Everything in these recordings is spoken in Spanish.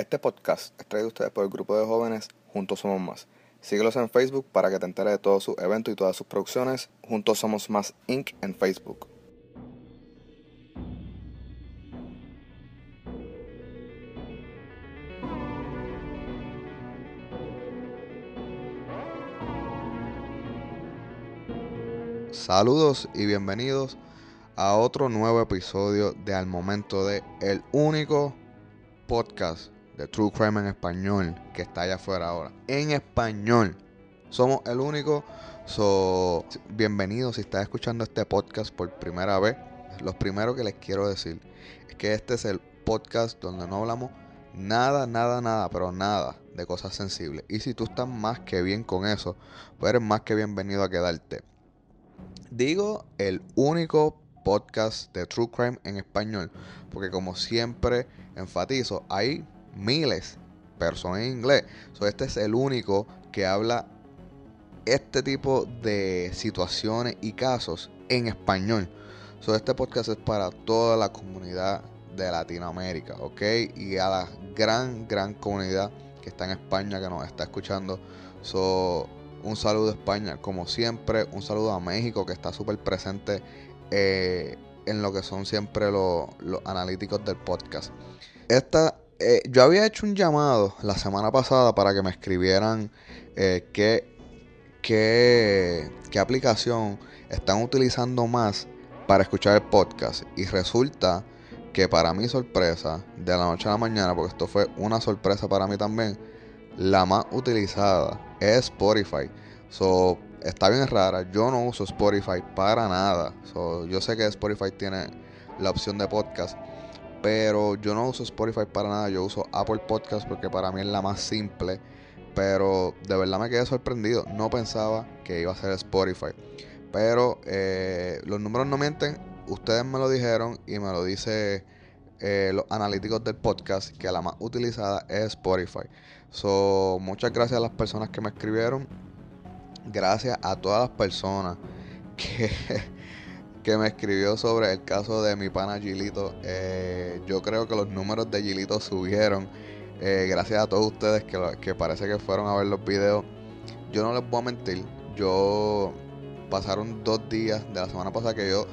Este podcast es traído a ustedes por el grupo de jóvenes Juntos Somos Más. Síguelos en Facebook para que te enteres de todos sus eventos y todas sus producciones. Juntos Somos Más Inc. en Facebook. Saludos y bienvenidos a otro nuevo episodio de Al Momento de El único podcast de True Crime en español que está allá afuera ahora. En español. Somos el único. So, bienvenidos si estás escuchando este podcast por primera vez. Lo primero que les quiero decir es que este es el podcast donde no hablamos nada, nada, nada, pero nada de cosas sensibles. Y si tú estás más que bien con eso, pues eres más que bienvenido a quedarte. Digo el único podcast de True Crime en español, porque como siempre enfatizo, hay miles personas en inglés. So, este es el único que habla este tipo de situaciones y casos en español. So, este podcast es para toda la comunidad de Latinoamérica, ¿ok? Y a la gran, gran comunidad que está en España, que nos está escuchando. So, un saludo a España, como siempre. Un saludo a México, que está súper presente eh, en lo que son siempre los, analíticos del podcast. Esta, eh, yo había hecho un llamado la semana pasada para que me escribieran eh, qué, qué, qué aplicación están utilizando más para escuchar el podcast. Y resulta que para mi sorpresa, de la noche a la mañana, porque esto fue una sorpresa para mí también, la más utilizada es Spotify. So, está bien rara. Yo no uso Spotify para nada. yo sé que Spotify tiene la opción de podcast. Pero yo no uso Spotify para nada. Yo uso Apple Podcast porque para mí es la más simple. Pero de verdad me quedé sorprendido. No pensaba que iba a ser Spotify. Pero eh, los números no mienten. Ustedes me lo dijeron y me lo dice eh, los analíticos del podcast que la más utilizada es Spotify. So, muchas gracias a las personas que me escribieron gracias a todas las personas que, que me escribió sobre el caso de mi pana Gilito. Eh, yo creo que los números de Gilito subieron. Eh, gracias a todos ustedes que, que parece que fueron a ver los videos. Yo no les voy a mentir. Yo pasaron dos días de la semana pasada que yo,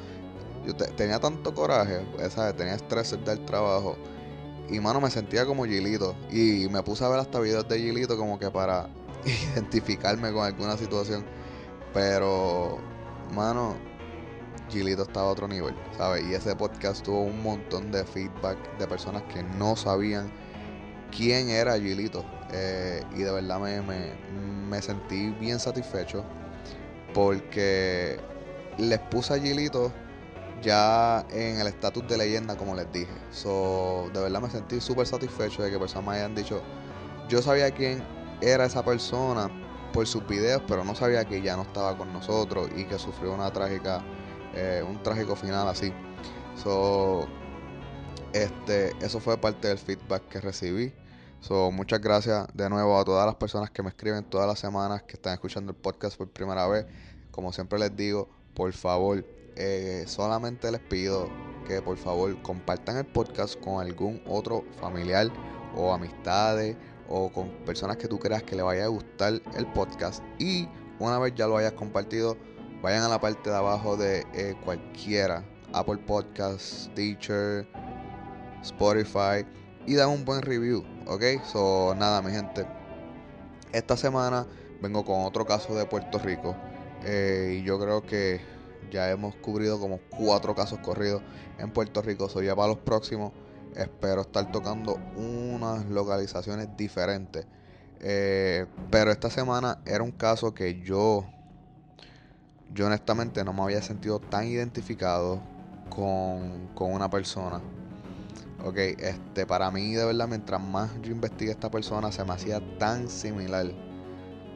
yo tenía tanto coraje, pues, tenía estrés del trabajo. Y mano, me sentía como Gilito. Y me puse a ver hasta videos de Gilito como que para identificarme con alguna situación. Pero, mano, Gilito estaba a otro nivel, ¿sabes? Y ese podcast tuvo un montón de feedback de personas que no sabían quién era Gilito. Eh, y de verdad me, me, sentí bien satisfecho porque les puse a Gilito ya en el estatus de leyenda, como les dije. So, de verdad me sentí súper satisfecho de que personas me hayan dicho, yo sabía quién era esa persona por sus videos, pero no sabía que ya no estaba con nosotros y que sufrió una trágica, eh, un trágico final así. So, este, eso fue parte del feedback que recibí. So, muchas gracias de nuevo a todas las personas que me escriben todas las semanas, que están escuchando el podcast por primera vez. Como siempre les digo, por favor, eh, solamente les pido que por favor compartan el podcast con algún otro familiar o amistades o con personas que tú creas que le vaya a gustar el podcast. Y una vez ya lo hayas compartido, vayan a la parte de abajo de eh, cualquiera, Apple Podcasts, Teacher, Spotify, y dan un buen review, ¿ok? So, nada, mi gente. Esta semana vengo con otro caso de Puerto Rico. Eh, y yo creo que ya hemos cubrido como cuatro casos corridos en Puerto Rico. Soy ya para los próximos espero estar tocando unas localizaciones diferentes. Eh, pero esta semana era un caso que yo, yo honestamente no me había sentido tan identificado con, con una persona. Ok, este, para mí de verdad, mientras más yo investigué a esta persona, se me hacía tan similar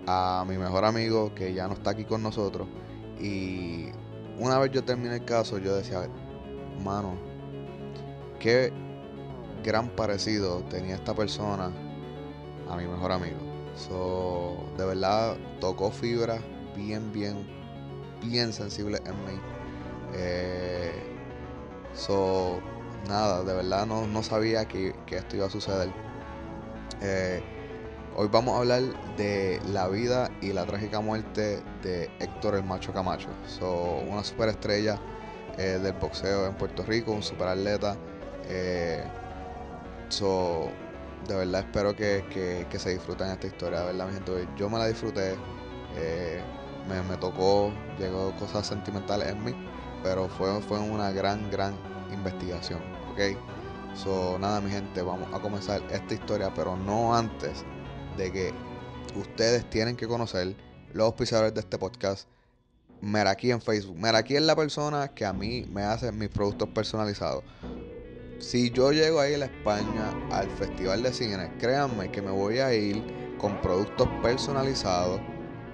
a mi mejor amigo que ya no está aquí con nosotros. Y una vez yo terminé el caso, yo decía, mano, qué gran parecido tenía esta persona a mi mejor amigo. So, de verdad tocó fibra bien, bien, bien sensible en mí. Eh, so, nada, de verdad no, no sabía que, que, esto iba a suceder. Eh, hoy vamos a hablar de la vida y la trágica muerte de Héctor el Macho Camacho. So, una superestrella eh, del boxeo en Puerto Rico, un superatleta. Eh, so, de verdad espero que, se disfruten esta historia, de verdad mi gente. Yo me la disfruté, me, tocó, llegó cosas sentimentales en mí, pero fue, fue una gran, gran investigación, ¿ok? So, nada mi gente, vamos a comenzar esta historia, pero no antes de que ustedes tienen que conocer los auspiciadores de este podcast. Meraki en Facebook. Meraki es la persona que a mí me hace mis productos personalizados si yo llego a ir a España al Festival de Cine, créanme que me voy a ir con productos personalizados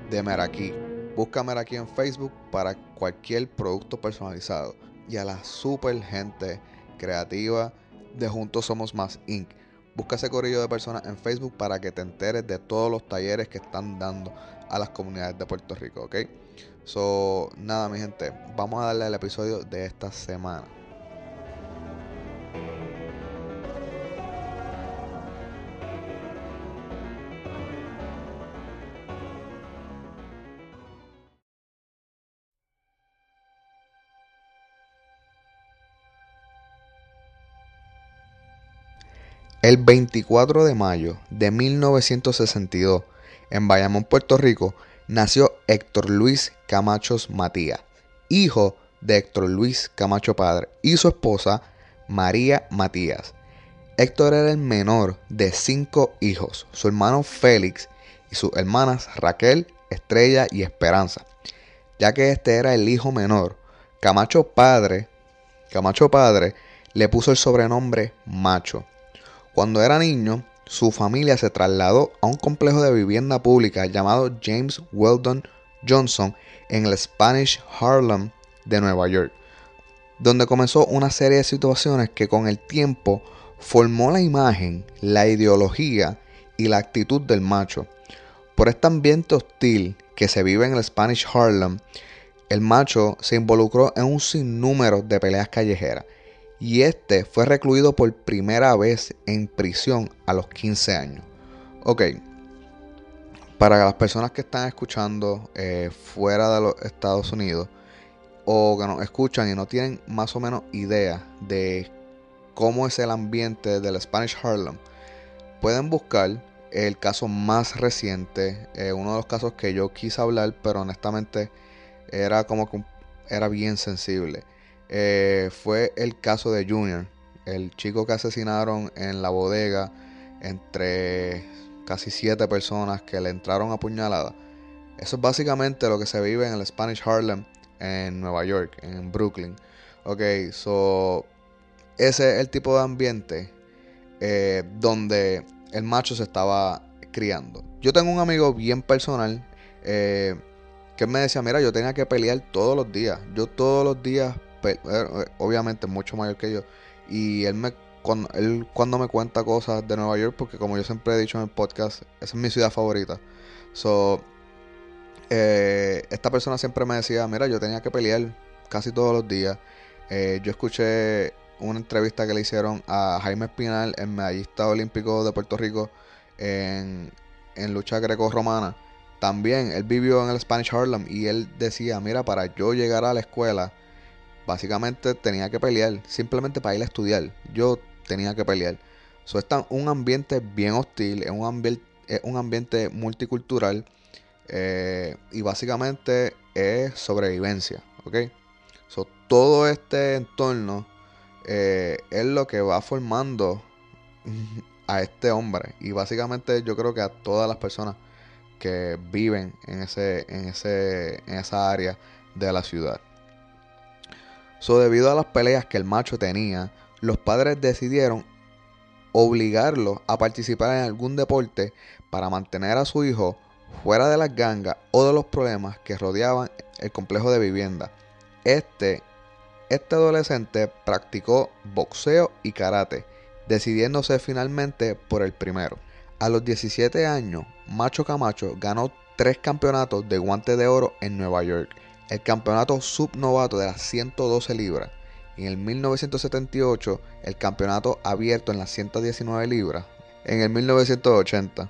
de Meraki. Busca Meraki en Facebook para cualquier producto personalizado. Y a la super gente creativa de Juntos Somos Más Inc. Busca ese corrillo de personas en Facebook para que te enteres de todos los talleres que están dando a las comunidades de Puerto Rico, ¿ok? So, nada, mi gente, vamos a darle al episodio de esta semana. El 24 de mayo de 1962, en Bayamón, Puerto Rico, nació Héctor Luis Camachos Matías, hijo de Héctor Luis Camacho Padre y su esposa María Matías. Héctor era el menor de cinco hijos, su hermano Félix y sus hermanas Raquel, Estrella y Esperanza. Ya que este era el hijo menor, Camacho Padre, Camacho Padre le puso el sobrenombre Macho cuando era niño, su familia se trasladó a un complejo de vivienda pública llamado James Weldon Johnson en el Spanish Harlem de Nueva York, donde comenzó una serie de situaciones que con el tiempo formó la imagen, la ideología y la actitud del macho. Por este ambiente hostil que se vive en el Spanish Harlem, el macho se involucró en un sinnúmero de peleas callejeras y este fue recluido por primera vez en prisión a los 15 años. Ok, para las personas que están escuchando eh, fuera de los Estados Unidos o que nos escuchan y no tienen más o menos idea de cómo es el ambiente del Spanish Harlem, pueden buscar el caso más reciente, eh, uno de los casos que yo quise hablar, pero honestamente era como que era bien sensible. Eh, fue el caso de Junior, el chico que asesinaron en la bodega entre casi siete personas que le entraron a puñalada. Eso es básicamente lo que se vive en el Spanish Harlem en Nueva York, en Brooklyn. Ok, so ese es el tipo de ambiente eh, donde el macho se estaba criando. Yo tengo un amigo bien personal eh, que me decía, mira, yo tenía que pelear todos los días. Yo todos los días obviamente mucho mayor que yo. Y él me cuando, él cuando me cuenta cosas de Nueva York, porque como yo siempre he dicho en el podcast, esa es mi ciudad favorita. So, eh, esta persona siempre me decía, mira, yo tenía que pelear casi todos los días. yo escuché una entrevista que le hicieron a Jaime Espinal, el medallista olímpico de Puerto Rico, en, en lucha greco-romana. También él vivió en el Spanish Harlem y él decía, mira, para yo llegar a la escuela, básicamente tenía que pelear, simplemente para ir a estudiar. Yo tenía que pelear. So, está un ambiente bien hostil, es un, ambiente, multicultural eh, y básicamente es sobrevivencia, ¿ok? So, todo este entorno eh, es lo que va formando a este hombre y básicamente yo creo que a todas las personas que viven en ese en ese en esa área de la ciudad. Debido a las peleas que el macho tenía, los padres decidieron obligarlo a participar en algún deporte para mantener a su hijo fuera de las gangas o de los problemas que rodeaban el complejo de vivienda. Este, este adolescente practicó boxeo y karate, decidiéndose finalmente por el primero. A los 17 años, Macho Camacho ganó tres campeonatos de guante de oro en Nueva York el campeonato subnovato de las 112 libras y en el 1978 el campeonato abierto en las 119 libras. en el 1980.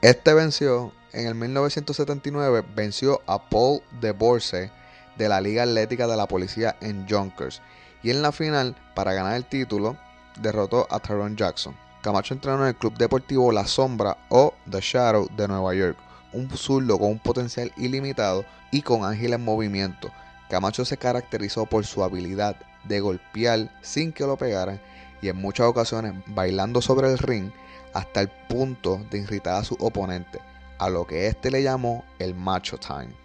Este venció en el 1979 venció a Paul de Borse de la Liga Atlética de la Policía en Junkers y en la final, para ganar el título, derrotó a Tyrone Jackson. Camacho entrenó en el Club Deportivo La Sombra o The Shadow de Nueva York, un zurdo con un potencial ilimitado y con ágiles movimientos. Camacho se caracterizó por su habilidad de golpear sin que lo pegaran y en muchas ocasiones bailando sobre el ring hasta el punto de irritar a su oponente a lo que éste le llamó el macho time.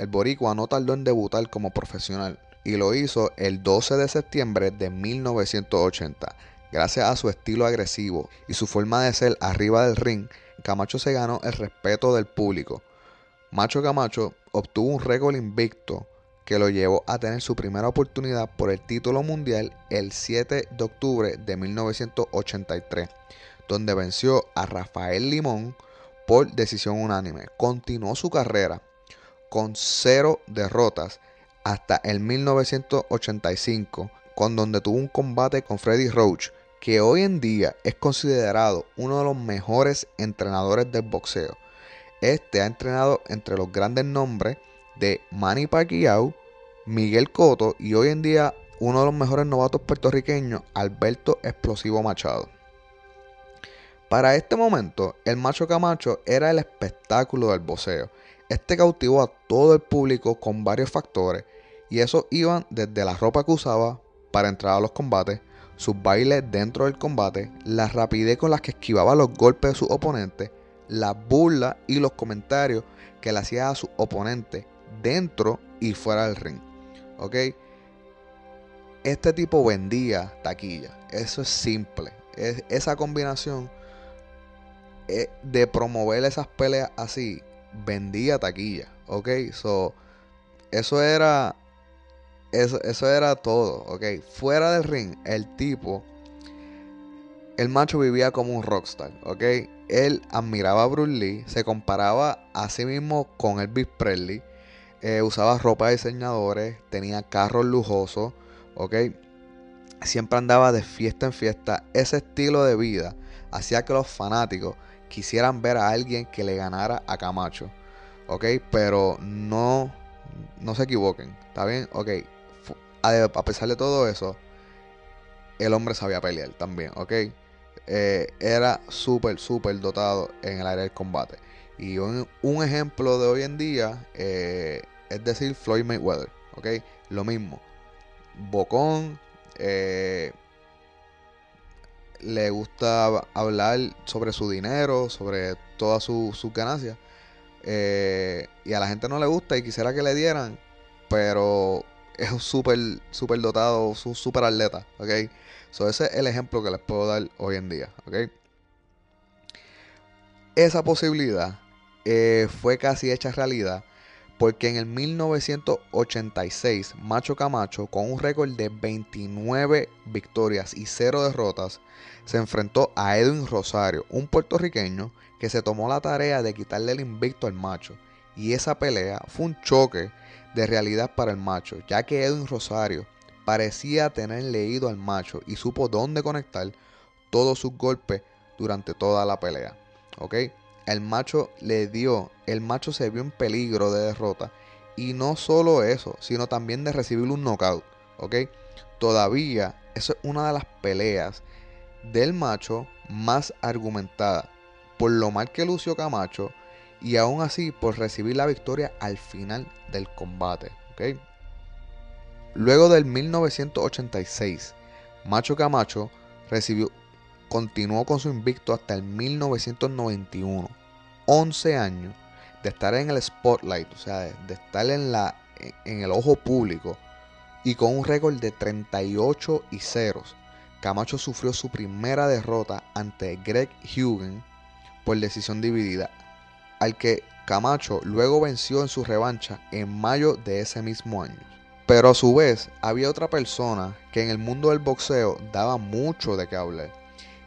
El boricua no tardó en debutar como profesional y lo hizo el 12 de septiembre de 1980. Gracias a su estilo agresivo y su forma de ser arriba del ring, Camacho se ganó el respeto del público. Macho Camacho obtuvo un récord invicto que lo llevó a tener su primera oportunidad por el título mundial el 7 de octubre de 1983, donde venció a Rafael Limón por decisión unánime. Continuó su carrera con cero derrotas hasta el 1985, con donde tuvo un combate con Freddy Roach, que hoy en día es considerado uno de los mejores entrenadores del boxeo. Este ha entrenado entre los grandes nombres de Manny Pacquiao, Miguel Cotto y hoy en día uno de los mejores novatos puertorriqueños, Alberto Explosivo Machado. Para este momento, el macho Camacho era el espectáculo del boxeo. Este cautivó a todo el público con varios factores y esos iban desde la ropa que usaba para entrar a los combates, sus bailes dentro del combate, la rapidez con la que esquivaba los golpes de sus oponentes, las burlas y los comentarios que le hacía a su oponente dentro y fuera del ring. ¿Ok? Este tipo vendía taquilla. Eso es simple. Es, esa combinación eh, de promover esas peleas así, vendía taquilla. ¿Ok? So, eso era. Eso, eso era todo. ¿Ok? Fuera del ring, el tipo. El macho vivía como un rockstar. ¿Ok? Él admiraba a Bruce Lee. Se comparaba a sí mismo con Elvis Presley eh, usaba ropa de diseñadores, tenía carros lujosos, ¿ok? Siempre andaba de fiesta en fiesta. Ese estilo de vida hacía que los fanáticos quisieran ver a alguien que le ganara a Camacho, ¿ok? Pero no, no se equivoquen, ¿está bien? Ok, a pesar de todo eso, el hombre sabía pelear también, ¿ok? Eh, era súper, súper dotado en el área del combate. Y un, ejemplo de hoy en día eh, es decir, Floyd Mayweather, ¿ok? Lo mismo. Bocón, eh, le gusta hablar sobre su dinero, sobre todas sus ganancias. Eh, y a la gente no le gusta y quisiera que le dieran, pero es un súper super dotado, un súper atleta, ¿ok? So ese es el ejemplo que les puedo dar hoy en día, ¿ok? Esa posibilidad eh, fue casi hecha realidad porque en el 1986 Macho Camacho, con un récord de 29 victorias y 0 derrotas, se enfrentó a Edwin Rosario, un puertorriqueño que se tomó la tarea de quitarle el invicto al macho. Y esa pelea fue un choque de realidad para el macho, ya que Edwin Rosario parecía tener leído al macho y supo dónde conectar todos sus golpes durante toda la pelea. ¿Ok? El macho le dio, el macho se vio en peligro de derrota. Y no solo eso, sino también de recibir un knockout. ¿Ok? Todavía, eso es una de las peleas del macho más argumentada. Por lo mal que lució Camacho. Y aún así por recibir la victoria al final del combate. ¿Ok? Luego del 1986, Macho Camacho recibió, continuó con su invicto hasta el 1991. 11 años de estar en el spotlight, o sea, de, estar en, la, en el ojo público y con un récord de 38 y ceros, Camacho sufrió su primera derrota ante Greg Hugen por decisión dividida, al que Camacho luego venció en su revancha en mayo de ese mismo año. Pero a su vez había otra persona que en el mundo del boxeo daba mucho de qué hablar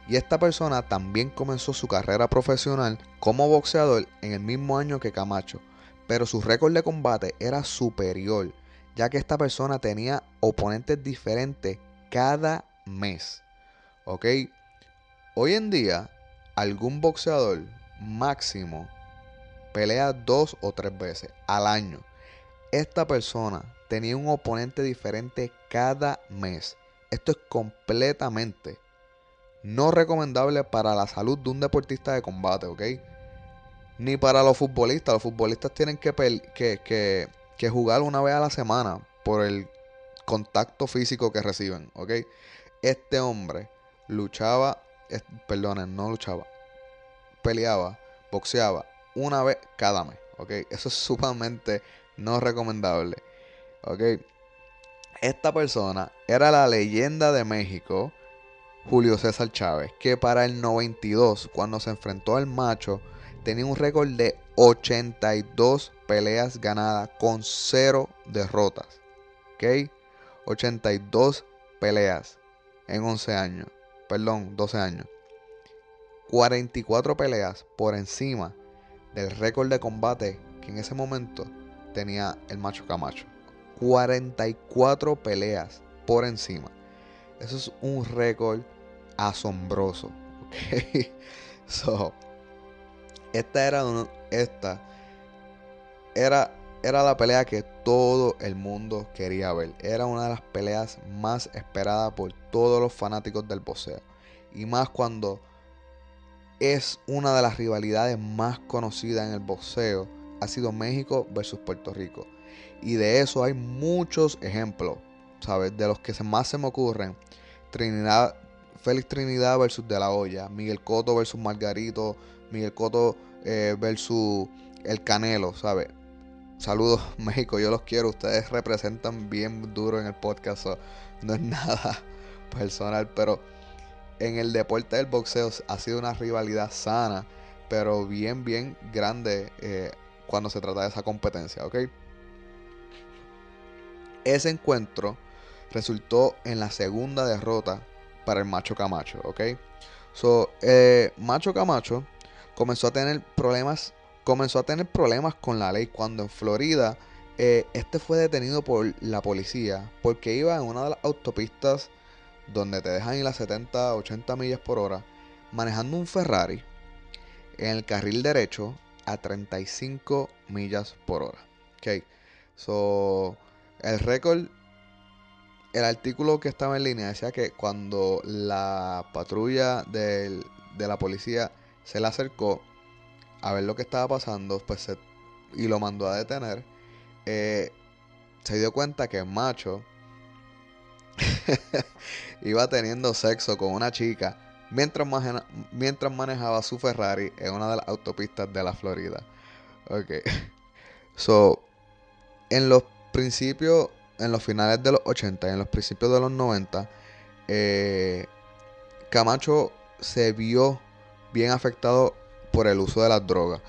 Y esta persona también comenzó su carrera profesional como boxeador en el mismo año que Camacho, pero su récord de combate era superior, ya que esta persona tenía oponentes diferentes cada mes. ¿Ok? Hoy en día, algún boxeador máximo pelea dos o tres veces al año. Esta persona tenía un oponente diferente cada mes. Esto es completamente no recomendable para la salud de un deportista de combate, ¿ok? Ni para los futbolistas. Los futbolistas tienen que, que, que, jugar una vez a la semana por el contacto físico que reciben, ¿ok? Este hombre luchaba, perdonen, no luchaba, peleaba, boxeaba una vez cada mes, ¿ok? Eso es sumamente no recomendable, ¿ok? Esta persona era la leyenda de México, Julio César Chávez, que para el 92, cuando se enfrentó al macho, tenía un récord de 82 peleas ganadas con 0 derrotas. ¿Ok? 82 peleas en 11 años. Perdón, 12 años. 44 peleas por encima del récord de combate que en ese momento tenía el macho Camacho. 44 peleas por encima. Eso es un récord asombroso. So, esta era esta era, era la pelea que todo el mundo quería ver. Era una de las peleas más esperadas por todos los fanáticos del boxeo. Y más cuando es una de las rivalidades más conocidas en el boxeo. Ha sido México versus Puerto Rico. Y de eso hay muchos ejemplos, ¿sabes? De los que más se me ocurren. Trinidad, Félix Trinidad versus De La Hoya, Miguel Coto versus Margarito, Miguel Coto eh, versus El Canelo, ¿sabes? Saludos México, yo los quiero, ustedes representan bien duro en el podcast, no es nada personal, pero en el deporte del boxeo ha sido una rivalidad sana, pero bien, bien grande eh, cuando se trata de esa competencia, ¿ok? Ese encuentro resultó en la segunda derrota para el Macho Camacho, ¿ok? So, eh, Macho Camacho comenzó a tener problemas, comenzó a tener problemas con la ley cuando en Florida eh, este fue detenido por la policía porque iba en una de las autopistas donde te dejan ir a 70, 80 millas por hora manejando un Ferrari en el carril derecho a 35 millas por hora. Ok, so el récord el artículo que estaba en línea decía que cuando la patrulla de la policía se le acercó a ver lo que estaba pasando pues y lo mandó a detener, eh, se dio cuenta que macho iba teniendo sexo con una chica mientras, mientras manejaba su Ferrari en una de las autopistas de la Florida. Ok. So, en los principios en los finales de los 80 y en los principios de los 90, eh, Camacho se vio bien afectado por el uso de las drogas.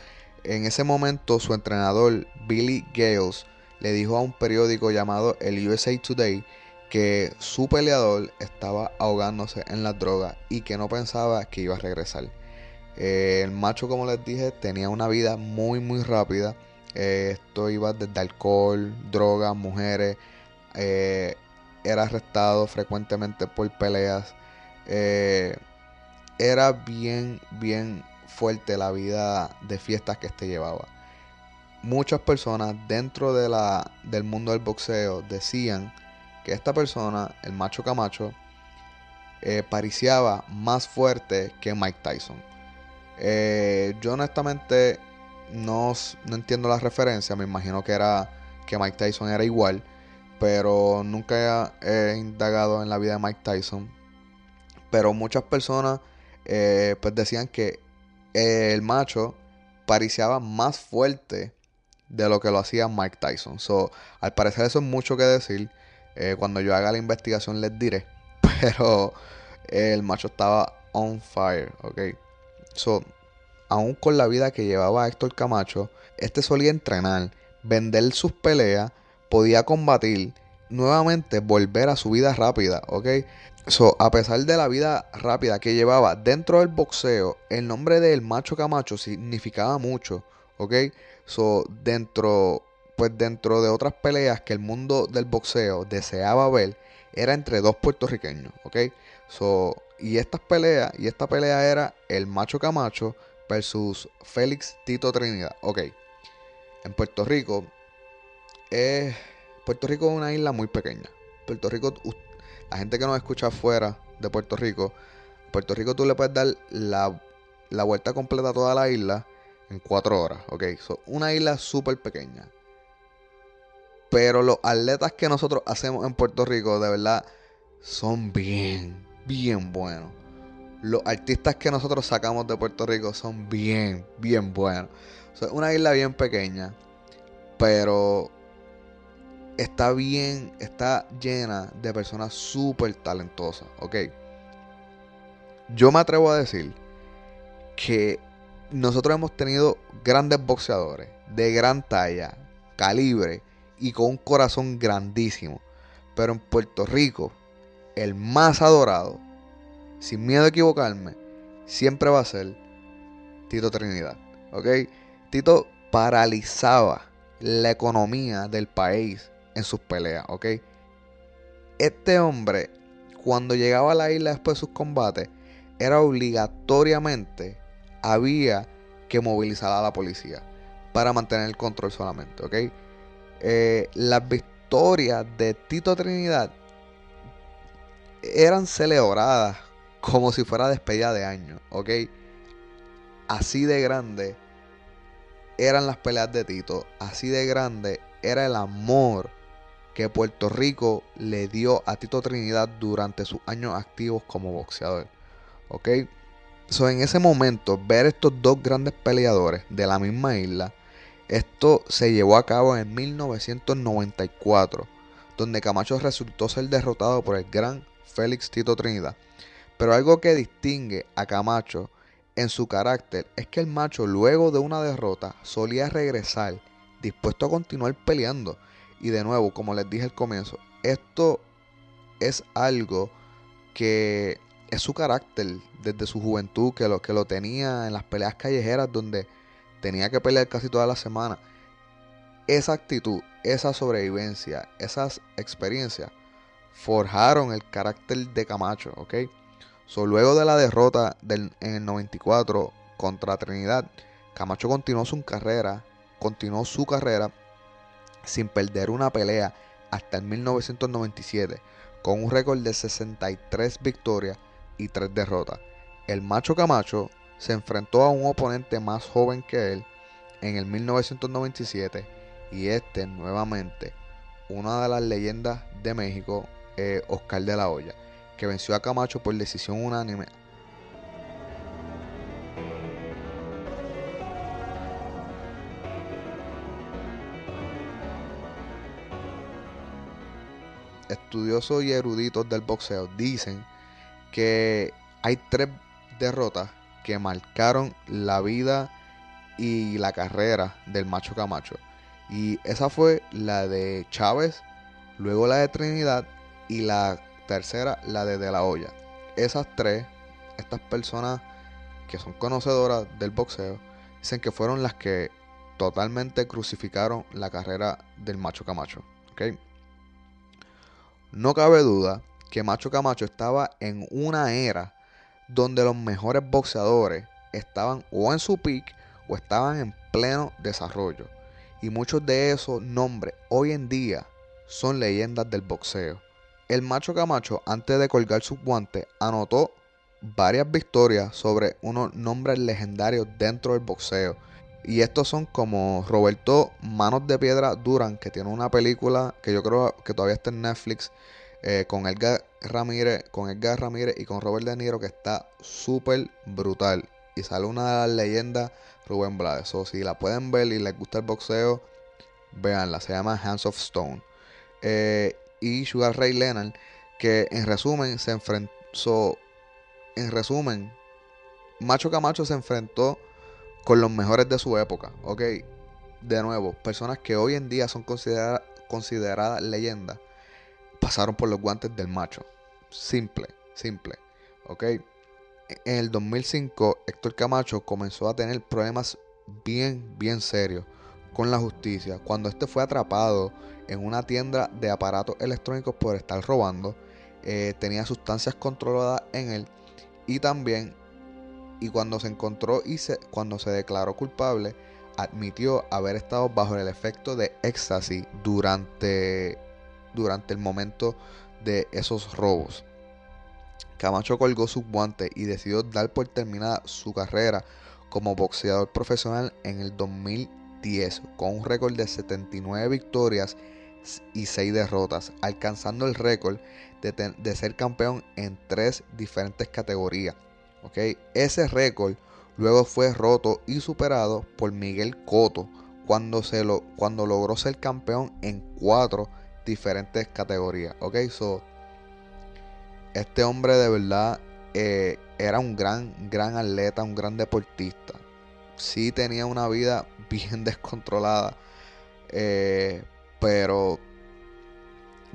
En ese momento su entrenador Billy Gales le dijo a un periódico llamado el USA Today que su peleador estaba ahogándose en las drogas y que no pensaba que iba a regresar. Eh, el macho, como les dije, tenía una vida muy muy rápida. Eh, esto iba desde alcohol, drogas, mujeres, eh, era arrestado frecuentemente por peleas. Eh, era bien, bien fuerte la vida de fiestas que este llevaba. Muchas personas dentro de la, del mundo del boxeo decían que esta persona, el macho Camacho, eh, pariciaba más fuerte que Mike Tyson. Eh, yo honestamente no, no entiendo la referencia, me imagino que era que Mike Tyson era igual pero nunca he, indagado en la vida de Mike Tyson. Pero muchas personas eh, pues decían que el macho pariciaba más fuerte de lo que lo hacía Mike Tyson. So, al parecer eso es mucho que decir. Eh, cuando yo haga la investigación les diré. Pero el macho estaba on fire, ¿ok? So, aún con la vida que llevaba Héctor Camacho, este solía entrenar, vender sus peleas podía combatir nuevamente volver a su vida rápida, ¿ok? So, a pesar de la vida rápida que llevaba dentro del boxeo, el nombre del macho Camacho significaba mucho, ¿ok? So, dentro, pues dentro de otras peleas que el mundo del boxeo deseaba ver, era entre dos puertorriqueños, ¿ok? So, y estas peleas, y esta pelea era el macho Camacho versus Félix Tito Trinidad, ¿ok? En Puerto Rico, Puerto Rico es una isla muy pequeña. Puerto Rico, la gente que nos escucha afuera de Puerto Rico, Puerto Rico tú le puedes dar la, la vuelta completa a toda la isla en cuatro horas, ¿ok? So, una isla súper pequeña. Pero los atletas que nosotros hacemos en Puerto Rico, de verdad, son bien, bien buenos. Los artistas que nosotros sacamos de Puerto Rico son bien, bien buenos. Es una isla bien pequeña, pero está bien, está llena de personas súper talentosas, ¿ok? Yo me atrevo a decir que nosotros hemos tenido grandes boxeadores de gran talla, calibre y con un corazón grandísimo. Pero en Puerto Rico, el más adorado, sin miedo a equivocarme, siempre va a ser Tito Trinidad. ¿Ok? Tito paralizaba la economía del país en sus peleas, ¿ok? Este hombre, cuando llegaba a la isla después de sus combates, era obligatoriamente, había que movilizar a la policía para mantener el control solamente, ¿ok? Eh, las victorias de Tito Trinidad eran celebradas como si fuera despedida de año, ¿ok? Así de grande eran las peleas de Tito, así de grande era el amor que Puerto Rico le dio a Tito Trinidad durante sus años activos como boxeador. ¿Ok? So, en ese momento, ver estos dos grandes peleadores de la misma isla, esto se llevó a cabo en 1994, donde Camacho resultó ser derrotado por el gran Félix Tito Trinidad. Pero algo que distingue a Camacho en su carácter es que el macho luego de una derrota solía regresar dispuesto a continuar peleando y de nuevo, como les dije al comienzo, esto es algo que es su carácter desde su juventud, que lo, que lo tenía en las peleas callejeras donde tenía que pelear casi toda la semana. Esa actitud, esa sobrevivencia, esas experiencias forjaron el carácter de Camacho, ¿ok? So, luego de la derrota en el 94 contra Trinidad, Camacho continuó su carrera, continuó su carrera sin perder una pelea hasta el 1997, con un récord de 63 victorias y 3 derrotas. El macho Camacho se enfrentó a un oponente más joven que él en el 1997 y este nuevamente, una de las leyendas de México, eh, Oscar de la Hoya, que venció a Camacho por decisión unánime estudiosos y eruditos del boxeo dicen que hay tres derrotas que marcaron la vida y la carrera del macho Camacho. Y esa fue la de Chávez, luego la de Trinidad y la tercera la de De La Hoya. Esas tres, estas personas que son conocedoras del boxeo, dicen que fueron las que totalmente crucificaron la carrera del macho Camacho. ¿okay? No cabe duda que Macho Camacho estaba en una era donde los mejores boxeadores estaban o en su peak o estaban en pleno desarrollo. Y muchos de esos nombres hoy en día son leyendas del boxeo. El Macho Camacho, antes de colgar su guante, anotó varias victorias sobre unos nombres legendarios dentro del boxeo. Y estos son como Roberto Manos de Piedra Duran, que tiene una película que yo creo que todavía está en Netflix, eh, con Edgar Ramírez, con Edgar Ramírez y con Robert De Niro, que está súper brutal. Y sale una leyendas, Rubén Blades. O si la pueden ver y les gusta el boxeo, véanla. Se llama Hands of Stone. Eh, y Sugar Ray Leonard, que en resumen se enfrentó. En resumen, Macho Camacho se enfrentó con los mejores de su época, ¿ok? De nuevo, personas que hoy en día son consideradas leyendas. pasaron por los guantes del macho. Simple, simple. ¿Ok? En el 2005, Héctor Camacho comenzó a tener problemas bien, bien serios con la justicia cuando este fue atrapado en una tienda de aparatos electrónicos por estar robando. Eh, tenía sustancias controladas en él y también y cuando se encontró y se, cuando se declaró culpable admitió haber estado bajo el efecto de éxtasis durante durante el momento de esos robos. Camacho colgó sus guantes y decidió dar por terminada su carrera como boxeador profesional en el 2010 con un récord de 79 victorias y 6 derrotas, alcanzando el récord de, ser campeón en tres diferentes categorías. Ese récord luego fue roto y superado por Miguel Cotto cuando, se lo, cuando logró ser campeón en cuatro diferentes categorías. Ok, so este hombre de verdad eh, era un gran, gran atleta, un gran deportista. Sí tenía una vida bien descontrolada, eh, pero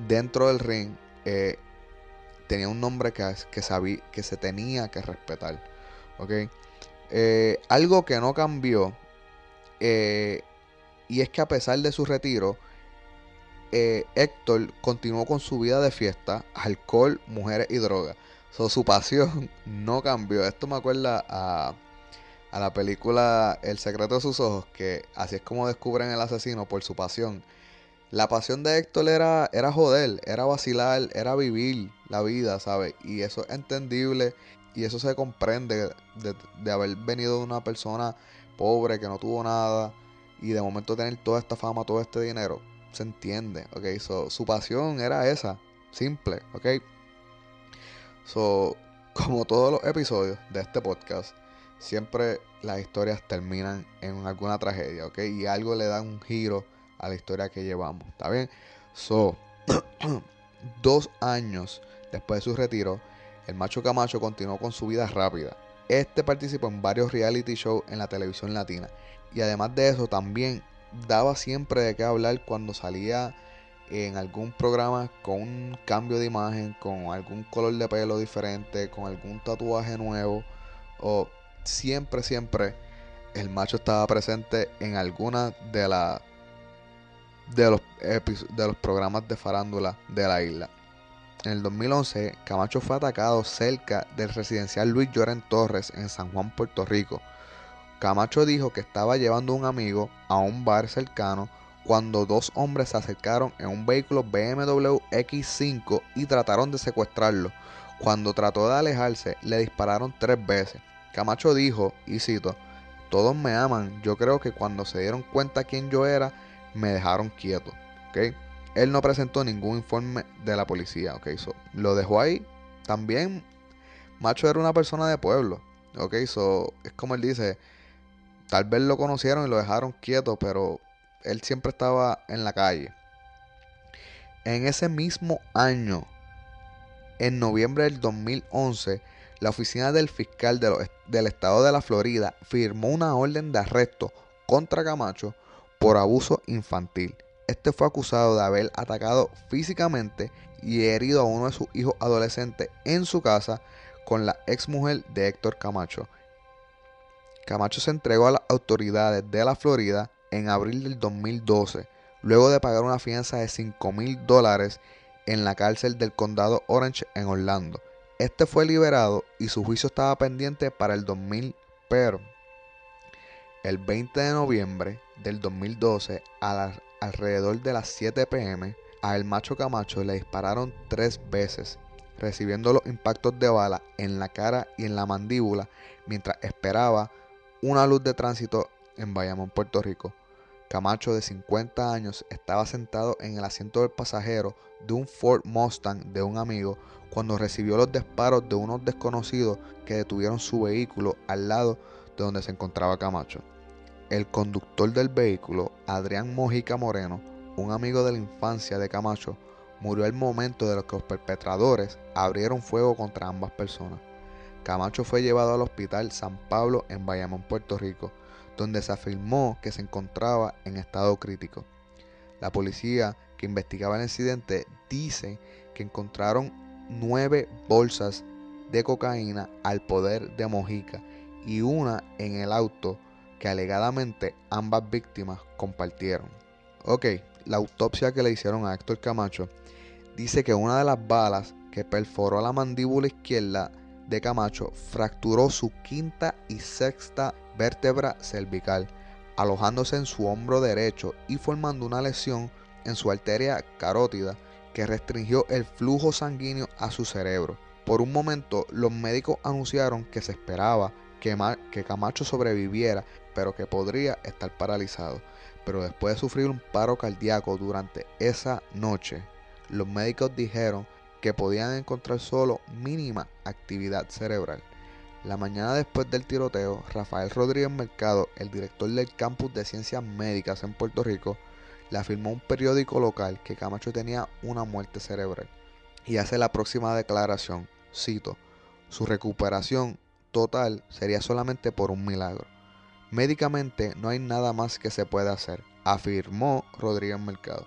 dentro del ring eh, tenía un nombre que, que, que se tenía que respetar. ¿ok? algo que no cambió, y es que a pesar de su retiro, eh, Héctor continuó con su vida de fiesta, alcohol, mujeres y drogas. su pasión no cambió. Esto me acuerda a, a, la película El secreto de sus ojos, que así es como descubren el asesino por su pasión. La pasión de Héctor era, era joder, era vacilar, era vivir la vida, ¿sabes? Y eso es entendible y eso se comprende de, de haber venido de una persona pobre que no tuvo nada y de momento tener toda esta fama, todo este dinero se entiende, ok. So, su pasión era esa, simple, ok. So, como todos los episodios de este podcast, siempre las historias terminan en alguna tragedia, ok. Y algo le da un giro a la historia que llevamos, ¿está bien? So, dos años después de su retiro, el macho Camacho continuó con su vida rápida. Este participó en varios reality shows en la televisión latina. Y además de eso, también daba siempre de qué hablar cuando salía en algún programa con un cambio de imagen, con algún color de pelo diferente, con algún tatuaje nuevo, o siempre, siempre el macho estaba presente en alguna de las de los, de los programas de farándula de la isla. En el 2011, Camacho fue atacado cerca del residencial Luis Lloren Torres en San Juan, Puerto Rico, Camacho dijo que estaba llevando a un amigo a un bar cercano cuando dos hombres se acercaron en un vehículo BMW X5 y trataron de secuestrarlo. Cuando trató de alejarse, le dispararon tres veces. Camacho dijo, y cito, todos me aman, yo creo que cuando se dieron cuenta quién yo era, me dejaron quieto. Él no presentó ningún informe de la policía. ¿okay? lo dejó ahí. También, Macho era una persona de pueblo. es como él dice, Tal vez lo conocieron y lo dejaron quieto, pero él siempre estaba en la calle. En ese mismo año, en noviembre del 2011, la oficina del fiscal del estado de la Florida firmó una orden de arresto contra Camacho por abuso infantil. Este fue acusado de haber atacado físicamente y herido a uno de sus hijos adolescentes en su casa con la ex mujer de Héctor Camacho Camacho se entregó a las autoridades de la Florida en abril del 2012, luego de pagar una fianza de 5 mil dólares en la cárcel del condado Orange en Orlando. Este fue liberado y su juicio estaba pendiente para el 2000, pero el 20 de noviembre del 2012, a alrededor de las 7 pm, a el macho Camacho le dispararon tres veces, recibiendo los impactos de bala en la cara y en la mandíbula mientras esperaba una luz de tránsito en Bayamón, Puerto Rico. Camacho, de 50 años, estaba sentado en el asiento del pasajero de un Ford Mustang de un amigo cuando recibió los disparos de unos desconocidos que detuvieron su vehículo al lado de donde se encontraba Camacho. El conductor del vehículo, Adrián Mojica Moreno, un amigo de la infancia de Camacho, murió al momento de que los perpetradores abrieron fuego contra ambas personas. Camacho fue llevado al Hospital San Pablo en Bayamón, Puerto Rico, donde se afirmó que se encontraba en estado crítico. La policía que investigaba el incidente dice que encontraron nueve bolsas de cocaína al poder de Mojica y una en el auto que alegadamente ambas víctimas compartieron. Ok, la autopsia que le hicieron a Héctor Camacho dice que una de las balas que perforó la mandíbula izquierda de Camacho fracturó su quinta y sexta vértebra cervical, alojándose en su hombro derecho y formando una lesión en su arteria carótida que restringió el flujo sanguíneo a su cerebro. Por un momento, los médicos anunciaron que se esperaba que, Camacho sobreviviera, pero que podría estar paralizado. Pero después de sufrir un paro cardíaco durante esa noche, los médicos dijeron que podían encontrar solo mínima actividad cerebral. La mañana después del tiroteo, Rafael Rodríguez Mercado, el director del campus de ciencias médicas en Puerto Rico, le afirmó a un periódico local que Camacho tenía una muerte cerebral. Y hace la próxima declaración, cito, su recuperación total sería solamente por un milagro. Médicamente no hay nada más que se pueda hacer, afirmó Rodríguez Mercado.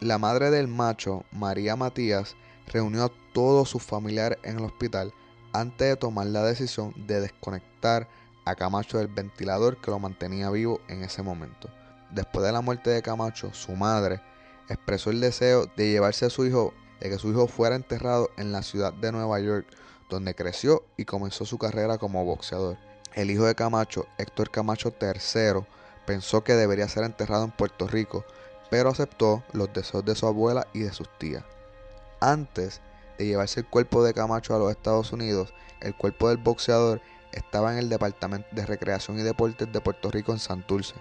La madre del macho, María Matías, reunió a todos sus familiares en el hospital antes de tomar la decisión de desconectar a Camacho del ventilador que lo mantenía vivo en ese momento. Después de la muerte de Camacho, su madre expresó el deseo de llevarse a su hijo, de que su hijo fuera enterrado en la ciudad de Nueva York, donde creció y comenzó su carrera como boxeador. El hijo de Camacho, Héctor Camacho III, pensó que debería ser enterrado en Puerto Rico, pero aceptó los deseos de su abuela y de sus tías. Antes de llevarse el cuerpo de Camacho a los Estados Unidos, el cuerpo del boxeador estaba en el Departamento de Recreación y Deportes de Puerto Rico en Santurce.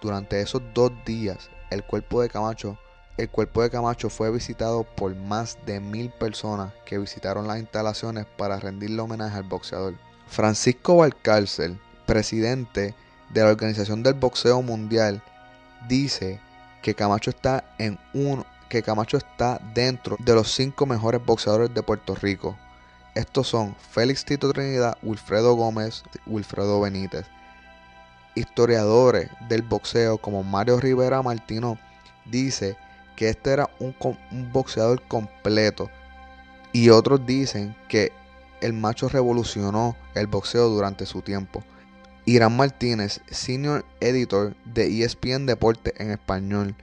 Durante esos dos días, el cuerpo de Camacho, el cuerpo de Camacho fue visitado por más de mil personas que visitaron las instalaciones para rendirle homenaje al boxeador. Francisco Valcárcel, presidente de la Organización del Boxeo Mundial, dice que Camacho está en que Camacho está dentro de los cinco mejores boxeadores de Puerto Rico. Estos son Félix Tito Trinidad, Wilfredo Gómez, Wilfredo Benítez. Historiadores del boxeo como Mario Rivera Martino dice que este era un, un boxeador completo y otros dicen que el macho revolucionó el boxeo durante su tiempo. Irán Martínez, senior editor de ESPN Deporte en español,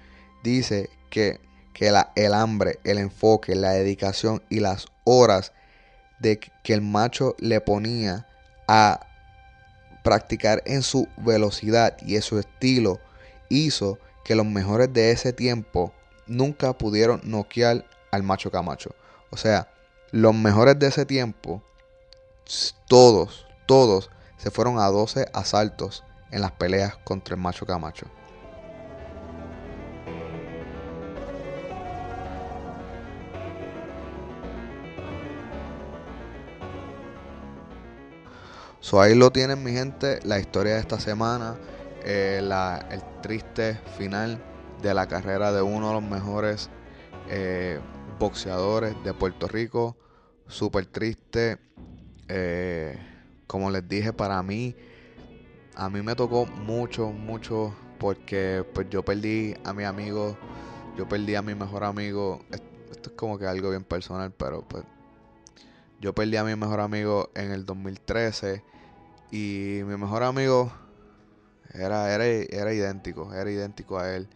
dice que que la, el hambre, el enfoque, la dedicación y las horas de que el macho le ponía a practicar en su velocidad y en su estilo hizo que los mejores de ese tiempo nunca pudieron noquear al macho Camacho. O sea, los mejores de ese tiempo, todos, todos se fueron a 12 asaltos en las peleas contra el macho Camacho. So ahí lo tienen mi gente, la historia de esta semana, eh, el triste final de la carrera de uno de los mejores eh, boxeadores de Puerto Rico. Súper triste. Eh, como les dije, para mí, a mí me tocó mucho, mucho, porque pues yo perdí a mi amigo, yo perdí a mi mejor amigo. Esto es como que algo bien personal, pero pues yo perdí a mi mejor amigo en el 2013 y mi mejor amigo era, era, era idéntico, era idéntico a él.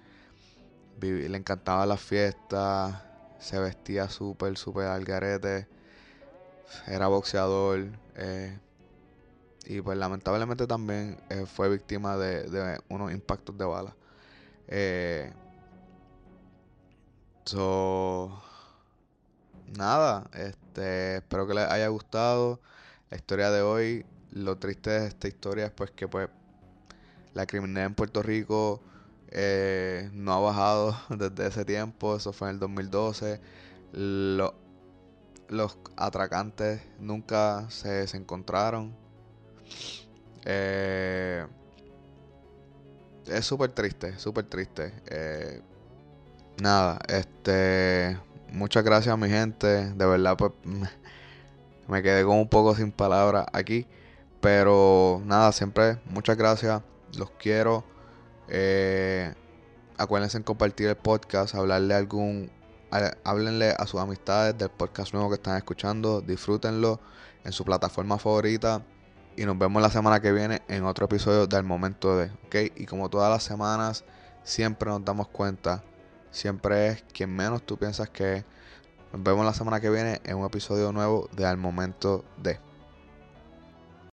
le encantaba las fiestas, se vestía súper, súper al garete, era boxeador. Eh, y pues lamentablemente también eh, fue víctima de, unos impactos de bala. Eh, so, nada, este, espero que les haya gustado la historia de hoy lo triste de esta historia es pues que pues la criminalidad en Puerto Rico eh, no ha bajado desde ese tiempo, eso fue en el 2012. los atracantes nunca se, encontraron. Eh, es súper triste, súper triste. Eh, nada, este. Muchas gracias a mi gente. De verdad, pues me quedé como un poco sin palabras aquí. Pero nada, siempre muchas gracias. Los quiero. Eh, acuérdense en compartir el podcast, hablarle a algún, háblenle a sus amistades del podcast nuevo que están escuchando, disfrútenlo en su plataforma favorita y nos vemos la semana que viene en otro episodio del momento de, ¿ok? Y como todas las semanas, siempre nos damos cuenta, siempre es quien menos tú piensas que es. Nos vemos la semana que viene en un episodio nuevo de Al momento de.